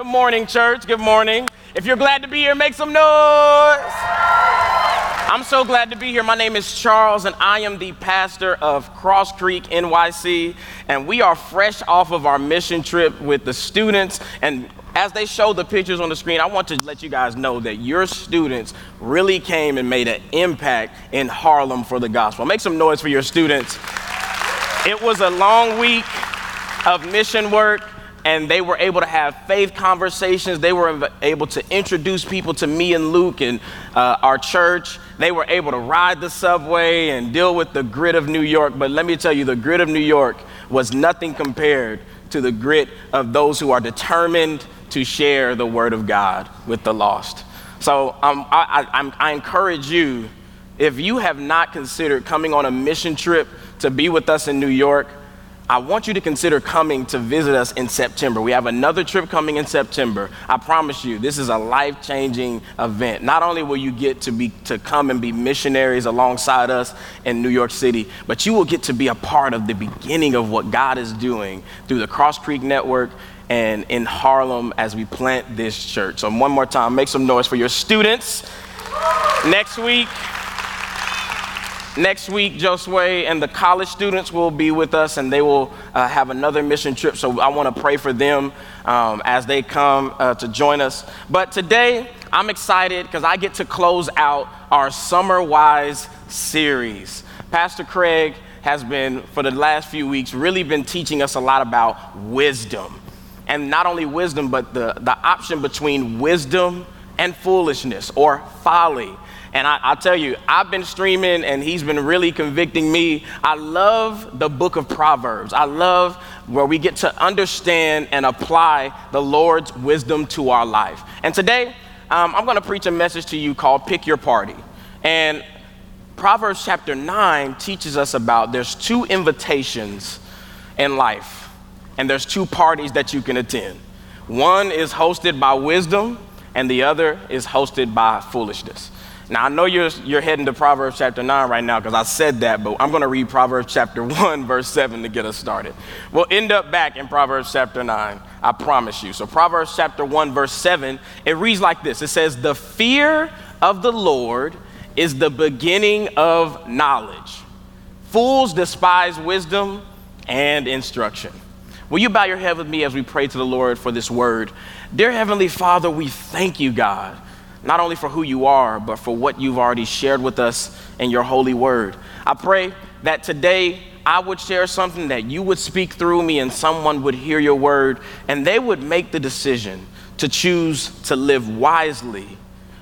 Good morning, church. Good morning. If you're glad to be here, make some noise. I'm so glad to be here. My name is Charles, and I am the pastor of Cross Creek NYC. And we are fresh off of our mission trip with the students. And as they show the pictures on the screen, I want to let you guys know that your students really came and made an impact in Harlem for the gospel. Make some noise for your students. It was a long week of mission work and they were able to have faith conversations. They were able to introduce people to me and Luke and uh, our church. They were able to ride the subway and deal with the grit of New York. But let me tell you, the grit of New York was nothing compared to the grit of those who are determined to share the word of God with the lost. So um, I, I, I encourage you, if you have not considered coming on a mission trip to be with us in New York, I want you to consider coming to visit us in September. We have another trip coming in September. I promise you, this is a life-changing event. Not only will you get to be to come and be missionaries alongside us in New York City, but you will get to be a part of the beginning of what God is doing through the Cross Creek Network and in Harlem as we plant this church. So one more time, make some noise for your students. Next week, Next week, Josue and the college students will be with us and they will uh, have another mission trip. So I want to pray for them um, as they come uh, to join us. But today, I'm excited because I get to close out our Summer Wise series. Pastor Craig has been, for the last few weeks, really been teaching us a lot about wisdom. And not only wisdom, but the, the option between wisdom and foolishness or folly. And I, will tell you, I've been streaming and he's been really convicting me. I love the book of Proverbs. I love where we get to understand and apply the Lord's wisdom to our life. And today, um, I'm going to preach a message to you called Pick Your Party. And Proverbs chapter 9 teaches us about there's two invitations in life, and there's two parties that you can attend. One is hosted by wisdom, and the other is hosted by foolishness. Now, I know you're, you're heading to Proverbs chapter 9 right now because I said that, but I'm going to read Proverbs chapter 1, verse 7 to get us started. We'll end up back in Proverbs chapter 9, I promise you. So, Proverbs chapter 1, verse 7, it reads like this It says, The fear of the Lord is the beginning of knowledge. Fools despise wisdom and instruction. Will you bow your head with me as we pray to the Lord for this word? Dear Heavenly Father, we thank you, God not only for who you are, but for what you've already shared with us in your holy word. I pray that today I would share something that you would speak through me and someone would hear your word and they would make the decision to choose to live wisely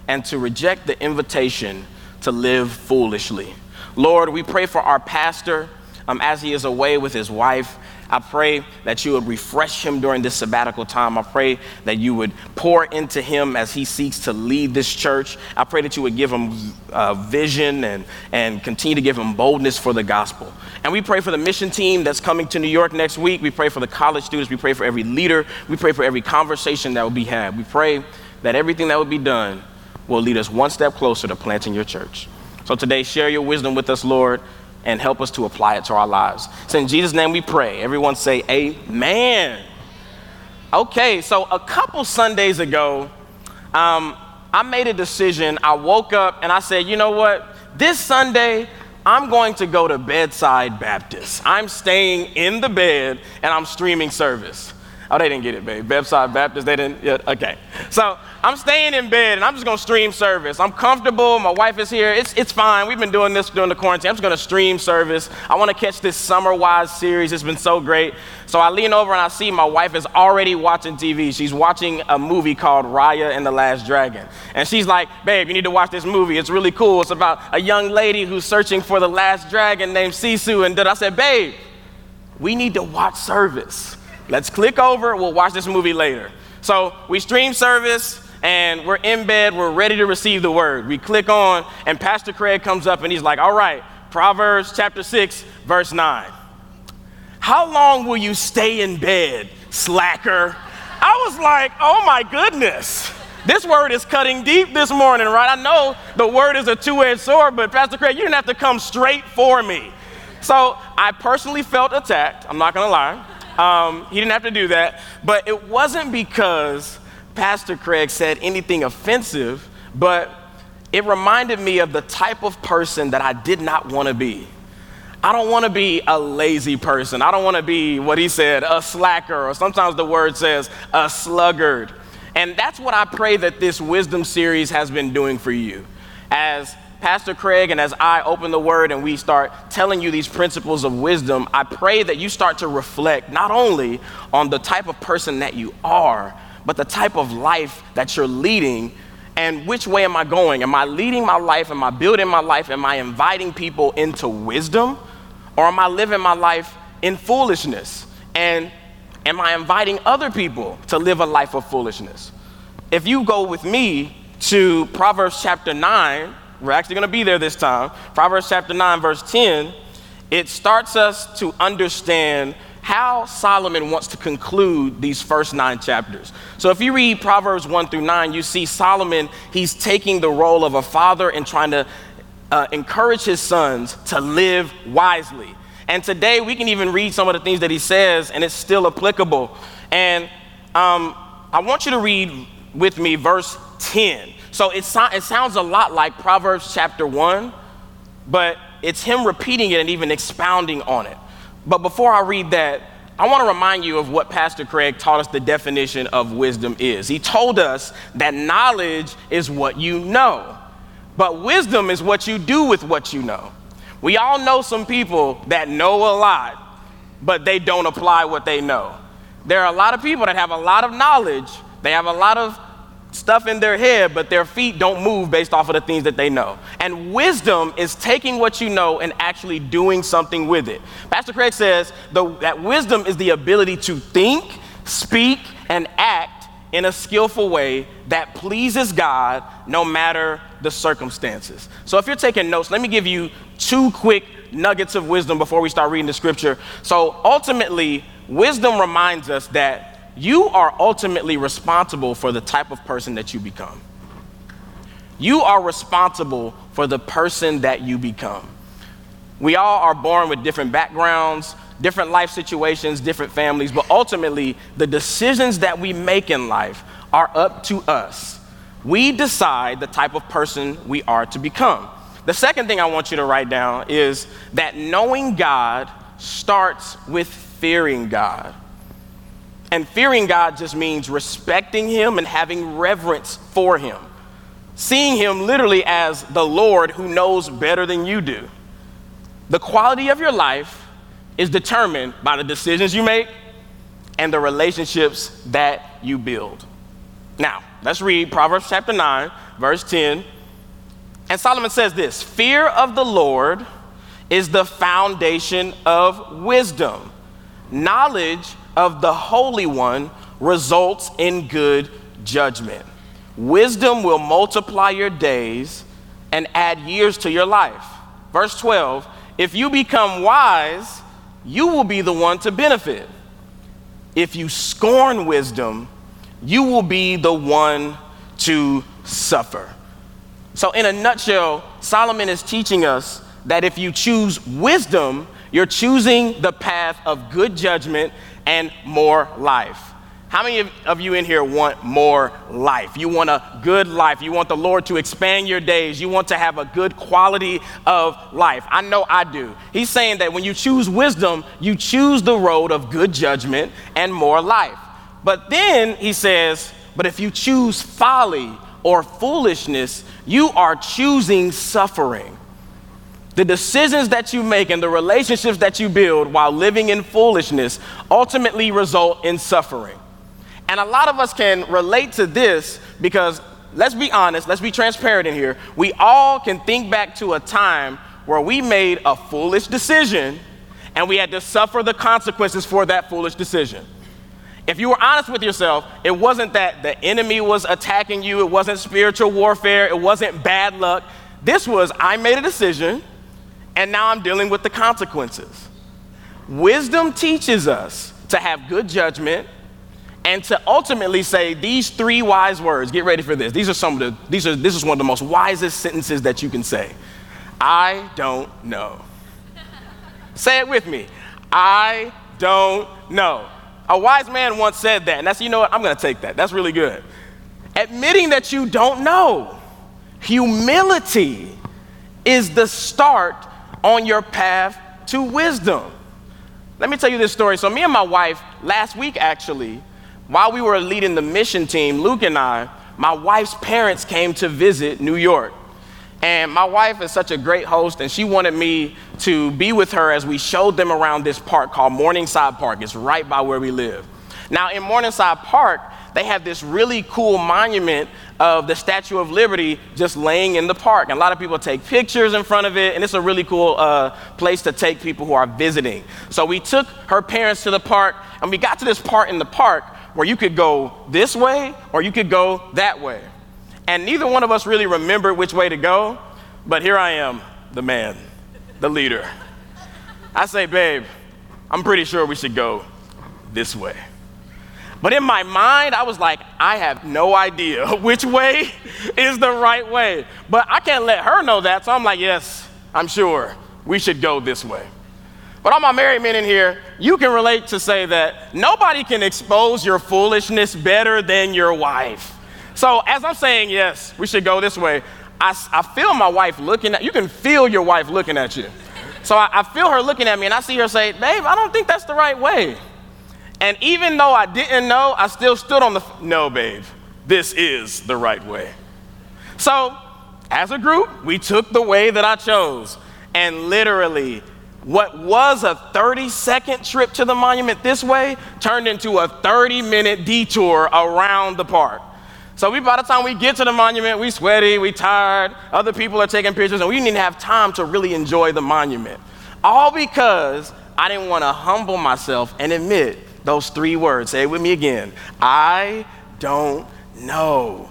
and to reject the invitation to live foolishly. Lord, we pray for our pastor um, as he is away with his wife I pray that you would refresh him during this sabbatical time. I pray that you would pour into him as he seeks to lead this church. I pray that you would give him uh, vision and, and continue to give him boldness for the gospel. And we pray for the mission team that's coming to New York next week. We pray for the college students. We pray for every leader. We pray for every conversation that will be had. We pray that everything that will be done will lead us one step closer to planting your church. So today, share your wisdom with us, Lord and help us to apply it to our lives. So in Jesus' name we pray. Everyone say, Amen. Okay, so a couple Sundays ago, um, I made a decision. I woke up and I said, you know what? This Sunday, I'm going to go to Bedside Baptist. I'm staying in the bed and I'm streaming service. Oh, they didn't get it, babe. Bedside Baptist, they didn't. Yeah, okay. So I'm staying in bed and I'm just gonna stream service. I'm comfortable. My wife is here. It's, it's fine. We've been doing this during the quarantine. I'm just gonna stream service. I wanna catch this summer wise series. It's been so great. So I lean over and I see my wife is already watching TV. She's watching a movie called Raya and the Last Dragon. And she's like, babe, you need to watch this movie. It's really cool. It's about a young lady who's searching for the last dragon named Sisu. And then I said, babe, we need to watch service. Let's click over, we'll watch this movie later. So we stream service and we're in bed, we're ready to receive the word. We click on, and Pastor Craig comes up and he's like, All right, Proverbs chapter 6, verse 9. How long will you stay in bed, slacker? I was like, Oh my goodness. This word is cutting deep this morning, right? I know the word is a two edged sword, but Pastor Craig, you didn't have to come straight for me. So I personally felt attacked, I'm not gonna lie. Um, he didn't have to do that. But it wasn't because Pastor Craig said anything offensive, but it reminded me of the type of person that I did not want to be. I don't want to be a lazy person. I don't want to be what he said, a slacker, or sometimes the word says a sluggard. And that's what I pray that this wisdom series has been doing for you. As Pastor Craig and as I open the word and we start telling you these principles of wisdom, I pray that you start to reflect not only on the type of person that you are, but the type of life that you're leading and which way am I going? Am I leading my life? Am I building my life? Am I inviting people into wisdom? Or am I living my life in foolishness? And am I inviting other people to live a life of foolishness? If you go with me to Proverbs chapter 9, we're actually going to be there this time. Proverbs chapter 9, verse 10, it starts us to understand how Solomon wants to conclude these first nine chapters. So if you read Proverbs 1 through 9, you see Solomon, he's taking the role of a father and trying to uh, encourage his sons to live wisely. And today we can even read some of the things that he says, and it's still applicable. And um, I want you to read with me verse 10. So it, so- it sounds a lot like Proverbs chapter 1, but it's him repeating it and even expounding on it. But before I read that, I want to remind you of what Pastor Craig taught us the definition of wisdom is. He told us that knowledge is what you know, but wisdom is what you do with what you know. We all know some people that know a lot, but they don't apply what they know. There are a lot of people that have a lot of knowledge, they have a lot of stuff in their head, but their feet don't move based off of the things that they know. And wisdom is taking what you know and actually doing something with it. Pastor Craig says the, that wisdom is the ability to think, speak, and act in a skillful way that pleases God no matter the circumstances. So if you're taking notes, let me give you two quick nuggets of wisdom before we start reading the scripture. So ultimately, wisdom reminds us that you are ultimately responsible for the type of person that you become. You are responsible for the person that you become. We all are born with different backgrounds, different life situations, different families, but ultimately, the decisions that we make in life are up to us. We decide the type of person we are to become. The second thing I want you to write down is that knowing God starts with fearing God. And fearing God just means respecting Him and having reverence for Him. Seeing Him literally as the Lord who knows better than you do. The quality of your life is determined by the decisions you make and the relationships that you build. Now, let's read Proverbs chapter 9, verse 10. And Solomon says this Fear of the Lord is the foundation of wisdom. Knowledge of the Holy One results in good judgment. Wisdom will multiply your days and add years to your life. Verse 12 If you become wise, you will be the one to benefit. If you scorn wisdom, you will be the one to suffer. So, in a nutshell, Solomon is teaching us that if you choose wisdom, you're choosing the path of good judgment and more life. How many of you in here want more life? You want a good life. You want the Lord to expand your days. You want to have a good quality of life. I know I do. He's saying that when you choose wisdom, you choose the road of good judgment and more life. But then he says, but if you choose folly or foolishness, you are choosing suffering. The decisions that you make and the relationships that you build while living in foolishness ultimately result in suffering. And a lot of us can relate to this because let's be honest, let's be transparent in here. We all can think back to a time where we made a foolish decision and we had to suffer the consequences for that foolish decision. If you were honest with yourself, it wasn't that the enemy was attacking you, it wasn't spiritual warfare, it wasn't bad luck. This was, I made a decision and now I'm dealing with the consequences. Wisdom teaches us to have good judgment and to ultimately say these three wise words. Get ready for this. These are some of the, these are, this is one of the most wisest sentences that you can say. I don't know. say it with me. I don't know. A wise man once said that, and that's, you know what, I'm gonna take that. That's really good. admitting that you don't know. Humility is the start on your path to wisdom. Let me tell you this story. So, me and my wife, last week actually, while we were leading the mission team, Luke and I, my wife's parents came to visit New York. And my wife is such a great host, and she wanted me to be with her as we showed them around this park called Morningside Park. It's right by where we live. Now, in Morningside Park, they have this really cool monument of the Statue of Liberty just laying in the park. And a lot of people take pictures in front of it, and it's a really cool uh, place to take people who are visiting. So we took her parents to the park, and we got to this part in the park where you could go this way or you could go that way. And neither one of us really remembered which way to go, but here I am, the man, the leader. I say, babe, I'm pretty sure we should go this way. But in my mind, I was like, I have no idea which way is the right way. But I can't let her know that, so I'm like, yes, I'm sure we should go this way. But all my married men in here, you can relate to say that nobody can expose your foolishness better than your wife. So as I'm saying, yes, we should go this way, I, I feel my wife looking at you. can feel your wife looking at you. So I, I feel her looking at me, and I see her say, Babe, I don't think that's the right way. And even though I didn't know, I still stood on the, no, babe, this is the right way. So, as a group, we took the way that I chose. And literally, what was a 30 second trip to the monument this way turned into a 30 minute detour around the park. So we, by the time we get to the monument, we sweaty, we tired, other people are taking pictures, and we didn't have time to really enjoy the monument. All because I didn't want to humble myself and admit those three words. Say it with me again. I don't know.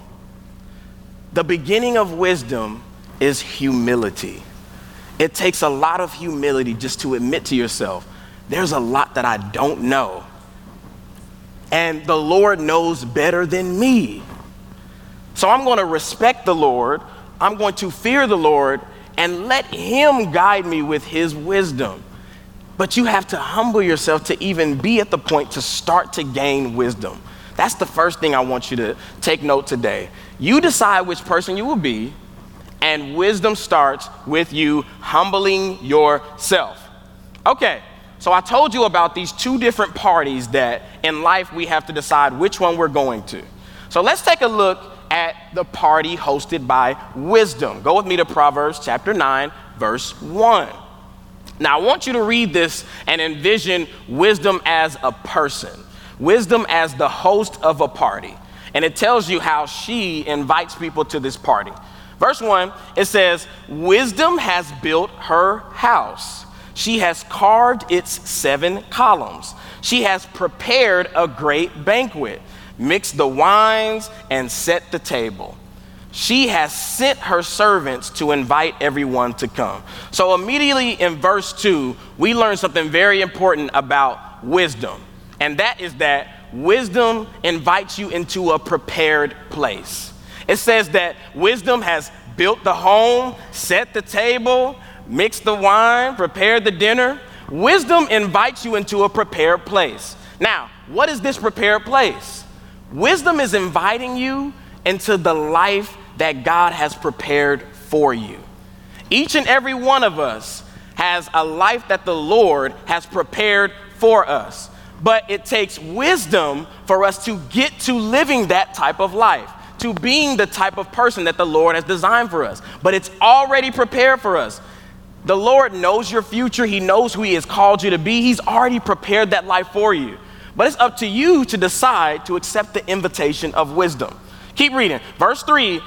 The beginning of wisdom is humility. It takes a lot of humility just to admit to yourself, there's a lot that I don't know. And the Lord knows better than me. So I'm going to respect the Lord. I'm going to fear the Lord and let Him guide me with His wisdom. But you have to humble yourself to even be at the point to start to gain wisdom. That's the first thing I want you to take note today. You decide which person you will be, and wisdom starts with you humbling yourself. Okay, so I told you about these two different parties that in life we have to decide which one we're going to. So let's take a look at the party hosted by wisdom. Go with me to Proverbs chapter 9, verse 1. Now, I want you to read this and envision wisdom as a person, wisdom as the host of a party. And it tells you how she invites people to this party. Verse 1, it says, Wisdom has built her house. She has carved its seven columns. She has prepared a great banquet, mixed the wines, and set the table she has sent her servants to invite everyone to come. So, immediately in verse 2, we learn something very important about wisdom, and that is that wisdom invites you into a prepared place. It says that wisdom has built the home, set the table, mixed the wine, prepared the dinner. Wisdom invites you into a prepared place. Now, what is this prepared place? Wisdom is inviting you into the life that God has prepared for you. Each and every one of us has a life that the Lord has prepared for us. But it takes wisdom for us to get to living that type of life, to being the type of person that the Lord has designed for us. But it's already prepared for us. The Lord knows your future, He knows who He has called you to be. He's already prepared that life for you. But it's up to you to decide to accept the invitation of wisdom. Keep reading. Verse 3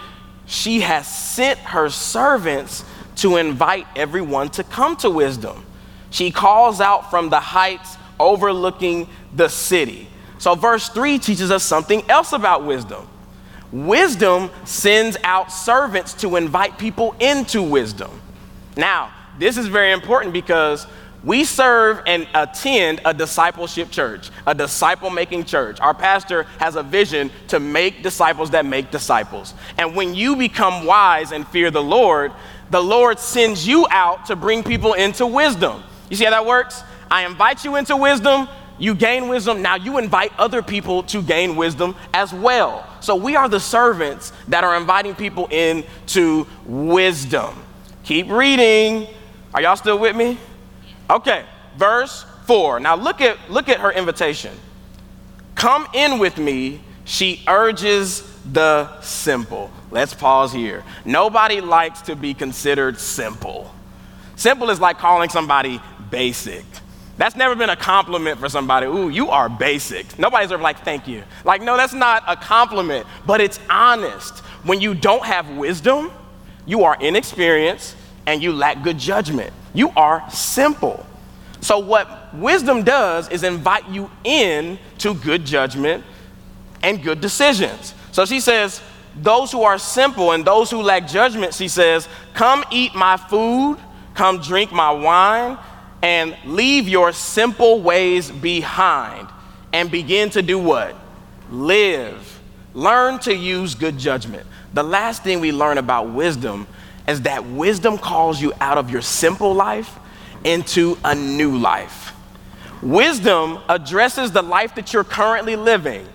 She has sent her servants to invite everyone to come to wisdom. She calls out from the heights overlooking the city. So, verse 3 teaches us something else about wisdom. Wisdom sends out servants to invite people into wisdom. Now, this is very important because we serve and attend a discipleship church, a disciple making church. Our pastor has a vision to make disciples that make disciples. And when you become wise and fear the Lord, the Lord sends you out to bring people into wisdom. You see how that works? I invite you into wisdom. you gain wisdom, now you invite other people to gain wisdom as well. So we are the servants that are inviting people into wisdom. Keep reading. Are y'all still with me? Okay, verse 4. Now look at look at her invitation. Come in with me, she urges the simple. Let's pause here. Nobody likes to be considered simple. Simple is like calling somebody basic. That's never been a compliment for somebody. Ooh, you are basic. Nobody's ever like, thank you. Like, no, that's not a compliment, but it's honest. When you don't have wisdom, you are inexperienced and you lack good judgment. You are simple. So, what wisdom does is invite you in to good judgment and good decisions. So, she says, those who are simple and those who lack judgment, she says, come eat my food, come drink my wine, and leave your simple ways behind and begin to do what? Live. Learn to use good judgment. The last thing we learn about wisdom is that wisdom calls you out of your simple life into a new life. Wisdom addresses the life that you're currently living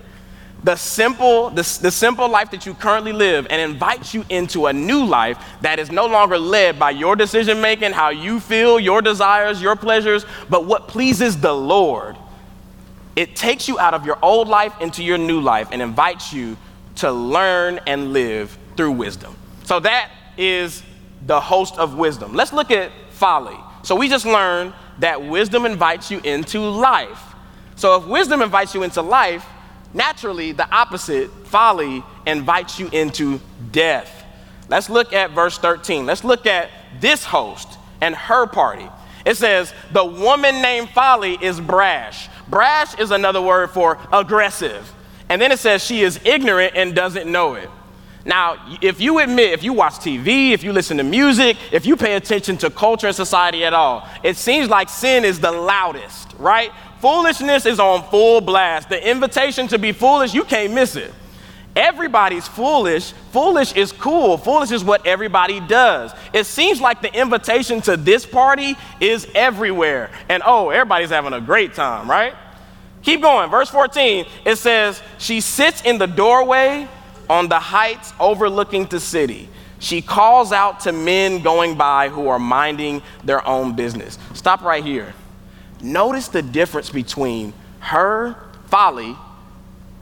the simple, the, the simple life that you currently live and invites you into a new life that is no longer led by your decision making, how you feel, your desires, your pleasures, but what pleases the Lord. It takes you out of your old life into your new life and invites you to learn and live through wisdom. So that is the host of wisdom. Let's look at folly. So we just learned that wisdom invites you into life. So if wisdom invites you into life, Naturally, the opposite, folly, invites you into death. Let's look at verse 13. Let's look at this host and her party. It says, The woman named Folly is brash. Brash is another word for aggressive. And then it says she is ignorant and doesn't know it. Now, if you admit, if you watch TV, if you listen to music, if you pay attention to culture and society at all, it seems like sin is the loudest, right? Foolishness is on full blast. The invitation to be foolish, you can't miss it. Everybody's foolish. Foolish is cool. Foolish is what everybody does. It seems like the invitation to this party is everywhere. And oh, everybody's having a great time, right? Keep going. Verse 14, it says, She sits in the doorway on the heights overlooking the city. She calls out to men going by who are minding their own business. Stop right here. Notice the difference between her folly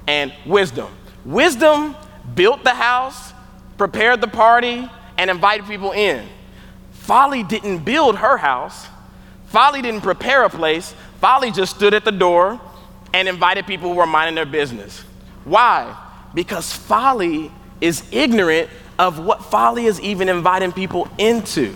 and wisdom. Wisdom built the house, prepared the party, and invited people in. Folly didn't build her house. Folly didn't prepare a place. Folly just stood at the door and invited people who were minding their business. Why? Because folly is ignorant of what folly is even inviting people into.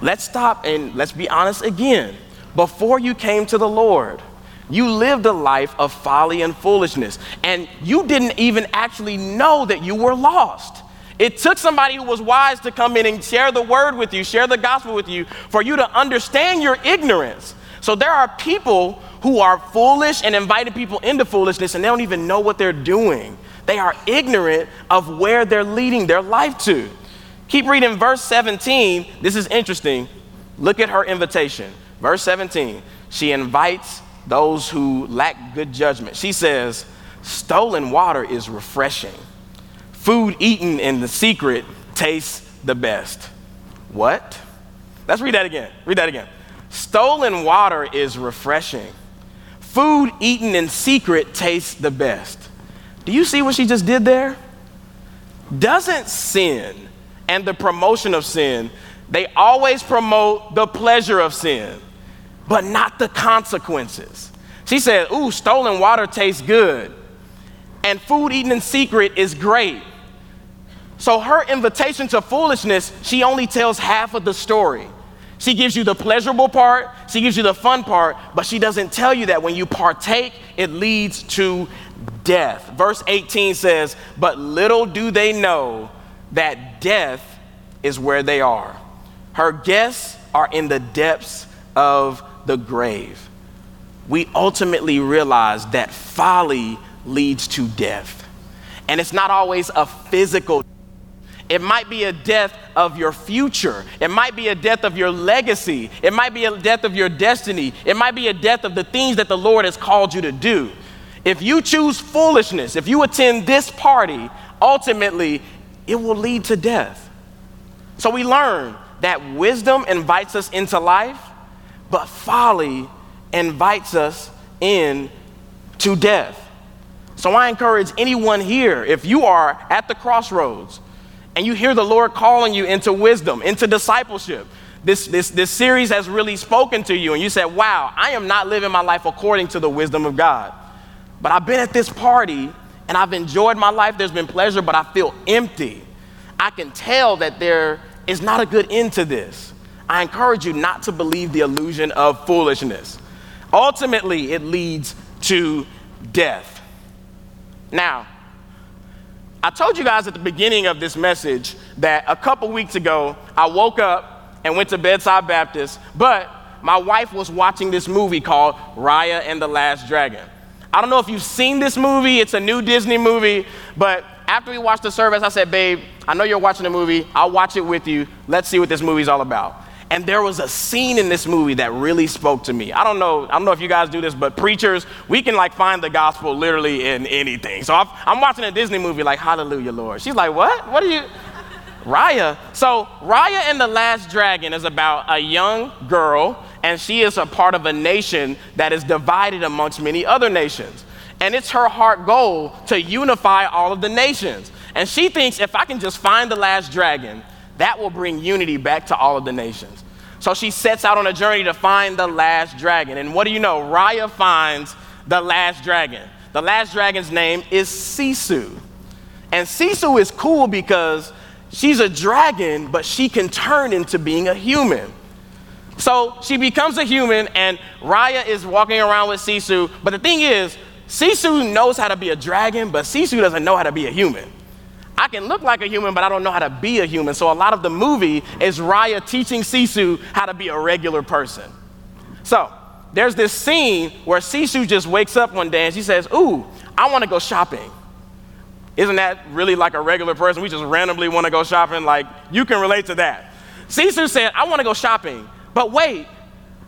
Let's stop and let's be honest again before you came to the Lord, you lived a life of folly and foolishness, and you didn't even actually know that you were lost. It took somebody who was wise to come in and share the word with you, share the gospel with you, for you to understand your ignorance. So there are people who are foolish and invited people into foolishness, and they don't even know what they're doing. They are ignorant of where they're leading their life to. Keep reading verse 17. This is interesting. Look at her invitation. Verse 17, she invites those who lack good judgment. She says, Stolen water is refreshing. Food eaten in the secret tastes the best. What? Let's read that again. Read that again. Stolen water is refreshing. Food eaten in secret tastes the best. Do you see what she just did there? Doesn't sin and the promotion of sin, they always promote the pleasure of sin but not the consequences. She said, Ooh, stolen water tastes good, and food eaten in secret is great. So, her invitation to foolishness, she only tells half of the story. She gives you the pleasurable part, she gives you the fun part, but she doesn't tell you that when you partake, it leads to death. Verse 18 says, But little do they know that death is where they are. Her guests are in the depths of the grave, we ultimately realize that folly leads to death. And it's not always a physical, It might be a death of your future. It might be a death of your legacy. It might be a death of your destiny. It might be a death of the things that the Lord has called you to do. If you choose foolishness, if you attend this party, ultimately it will lead to death. So we learn that wisdom invites us into life, but folly invites us in to death. So I encourage anyone here, if you are at the crossroads and you hear the Lord calling you into wisdom, into discipleship, this, this, this series has really spoken to you, and you said, Wow, I am not living my life according to the wisdom of God. But I've been at this party and I've enjoyed my life. There's been pleasure, but I feel empty. I can tell that there is not a good end to this. I encourage you not to believe the illusion of foolishness. Ultimately, it leads to death. Now, I told you guys at the beginning of this message that a couple weeks ago, I woke up and went to Bedside Baptist, but my wife was watching this movie called Raya and the Last Dragon. I don't know if you've seen this movie, it's a new Disney movie, but after we watched the service, I said, Babe, I know you're watching the movie, I'll watch it with you. Let's see what this movie's all about. And there was a scene in this movie that really spoke to me. I don't know, I don't know if you guys do this, but preachers, we can like find the gospel literally in anything. So I'm watching a Disney movie like, Hallelujah, Lord. She's like, What? What are you? Raya. So Raya and the Last Dragon is about a young girl, and she is a part of a nation that is divided amongst many other nations. And it's her heart goal to unify all of the nations. And she thinks if I can just find the last dragon, that will bring unity back to all of the nations. So she sets out on a journey to find the last dragon. And what do you know? Raya finds the last dragon. The last dragon's name is Sisu. And Sisu is cool because she's a dragon, but she can turn into being a human. So she becomes a human, and Raya is walking around with Sisu. But the thing is, Sisu knows how to be a dragon, but Sisu doesn't know how to be a human. I can look like a human, but I don't know how to be a human. So a lot of the movie is Raya teaching Sisu how to be a regular person. So there's this scene where Sisu just wakes up one day and she says, Ooh, I want to go shopping. Isn't that really like a regular person? We just randomly want to go shopping. Like, you can relate to that. Sisu said, I want to go shopping, but wait,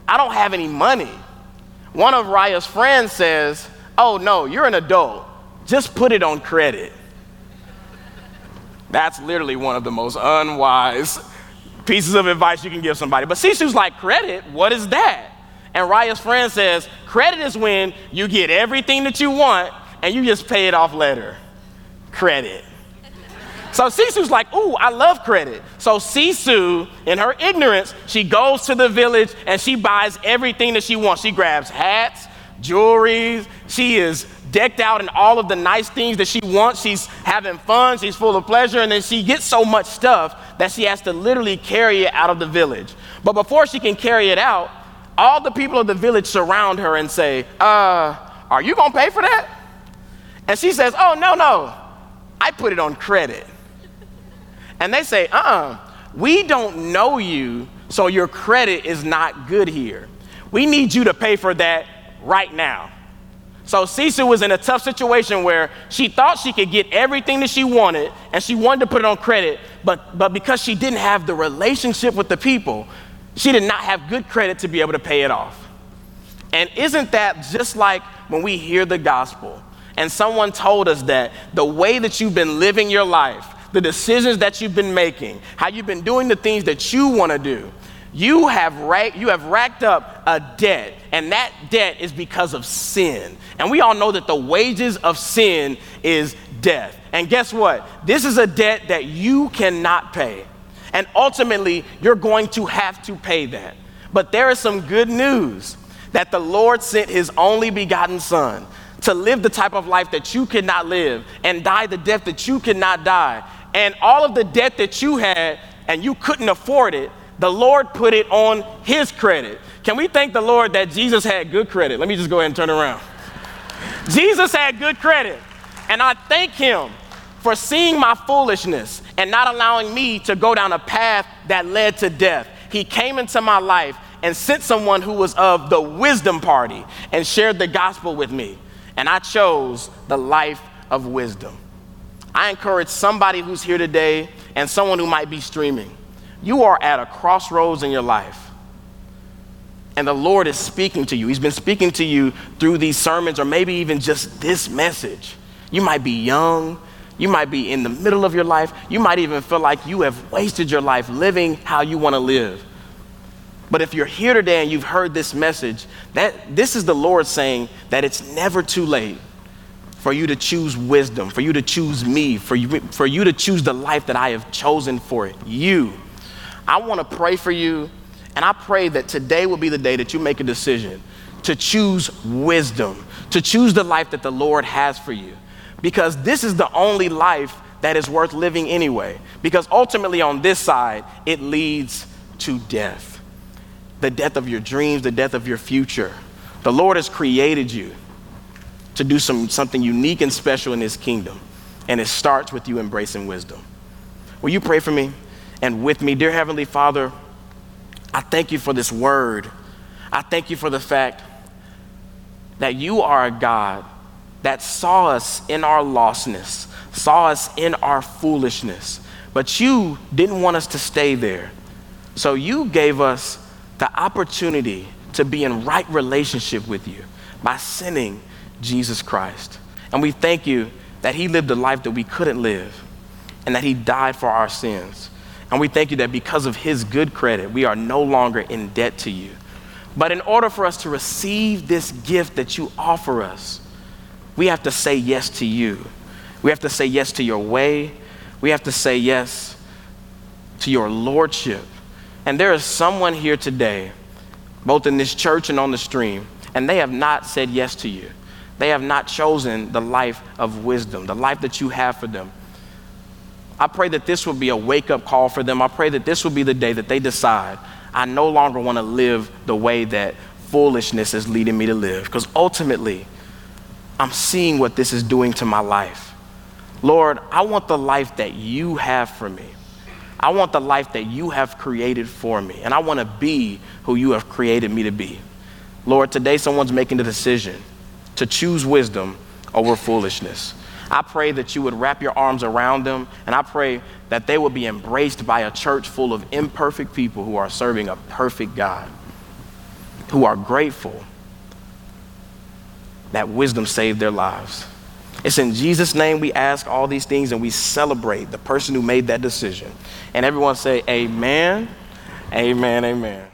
I don't have any money. One of Raya's friends says, Oh, no, you're an adult. Just put it on credit. That's literally one of the most unwise pieces of advice you can give somebody. But Sisu's like, credit? What is that? And Raya's friend says, credit is when you get everything that you want and you just pay it off later. Credit. So Sisu's like, ooh, I love credit. So Sisu, in her ignorance, she goes to the village and she buys everything that she wants. She grabs hats, jewelry. She is decked out in all of the nice things that she wants. She's having fun, she's full of pleasure, and then she gets so much stuff that she has to literally carry it out of the village. But before she can carry it out, all the people of the village surround her and say, Uh, are you gonna pay for that? And she says, Oh, no, no, I put it on credit. And they say, Uh uh-uh, uh we don't know you, so your credit is not good here. We need you to pay for that right now. So Sisu was in a tough situation where she thought she could get everything that she wanted and she wanted to put it on credit, but, but because she didn't have the relationship with the people, she did not have good credit to be able to pay it off. And isn't that just like when we hear the gospel and someone told us that the way that you've been living your life, the decisions that you've been making, how you've been doing the things that you want to do, you have, ra- you have racked up a debt, and that debt is because of sin. And we all know that the wages of sin is death. And guess what? This is a debt that you cannot pay. And ultimately, you're going to have to pay that. But there is some good news that the Lord sent his only begotten Son to live the type of life that you could not live and die the death that you could not die. And all of the debt that you had and you couldn't afford it, the Lord put it on his credit. Can we thank the Lord that Jesus had good credit? Let me just go ahead and turn around. Jesus had good credit. And I thank him for seeing my foolishness and not allowing me to go down a path that led to death. He came into my life and sent someone who was of the wisdom party and shared the gospel with me. And I chose the life of wisdom. I encourage somebody who's here today and someone who might be streaming. You are at a crossroads in your life. And the Lord is speaking to you. He's been speaking to you through these sermons or maybe even just this message. You might be young. You might be in the middle of your life. You might even feel like you have wasted your life living how you want to live. But if you're here today and you've heard this message, that this is the Lord saying that it's never too late for you to choose wisdom, for you to choose me, for you, for you to choose the life that I have chosen for you. I want to pray for you, and I pray that today will be the day that you make a decision to choose wisdom, to choose the life that the Lord has for you. Because this is the only life that is worth living anyway. Because ultimately, on this side, it leads to death the death of your dreams, the death of your future. The Lord has created you to do some, something unique and special in His kingdom, and it starts with you embracing wisdom. Will you pray for me and with me? Dear Heavenly Father, I thank you for this word. I thank you for the fact that you are a God that saw us in our lostness, saw us in our foolishness, but you didn't want us to stay there. So you gave us the opportunity to be in right relationship with you by sending Jesus Christ. And we thank you that he lived a life that we couldn't live and that he died for our sins. And we thank you that because of his good credit, we are no longer in debt to you. But in order for us to receive this gift that you offer us, we have to say yes to you. We have to say yes to your way. We have to say yes to your lordship. And there is someone here today, both in this church and on the stream, and they have not said yes to you. They have not chosen the life of wisdom, the life that you have for them. I pray that this will be a wake up call for them. I pray that this will be the day that they decide, I no longer want to live the way that foolishness is leading me to live. Because ultimately, I'm seeing what this is doing to my life. Lord, I want the life that you have for me. I want the life that you have created for me, and I want to be who you have created me to be. Lord, today someone's making the decision to choose wisdom over foolishness. I pray that you would wrap your arms around them, and I pray that they will be embraced by a church full of imperfect people who are serving a perfect God, who are grateful that wisdom saved their lives. It's in Jesus' name we ask all these things and we celebrate the person who made that decision. And everyone say, Amen, Amen, Amen.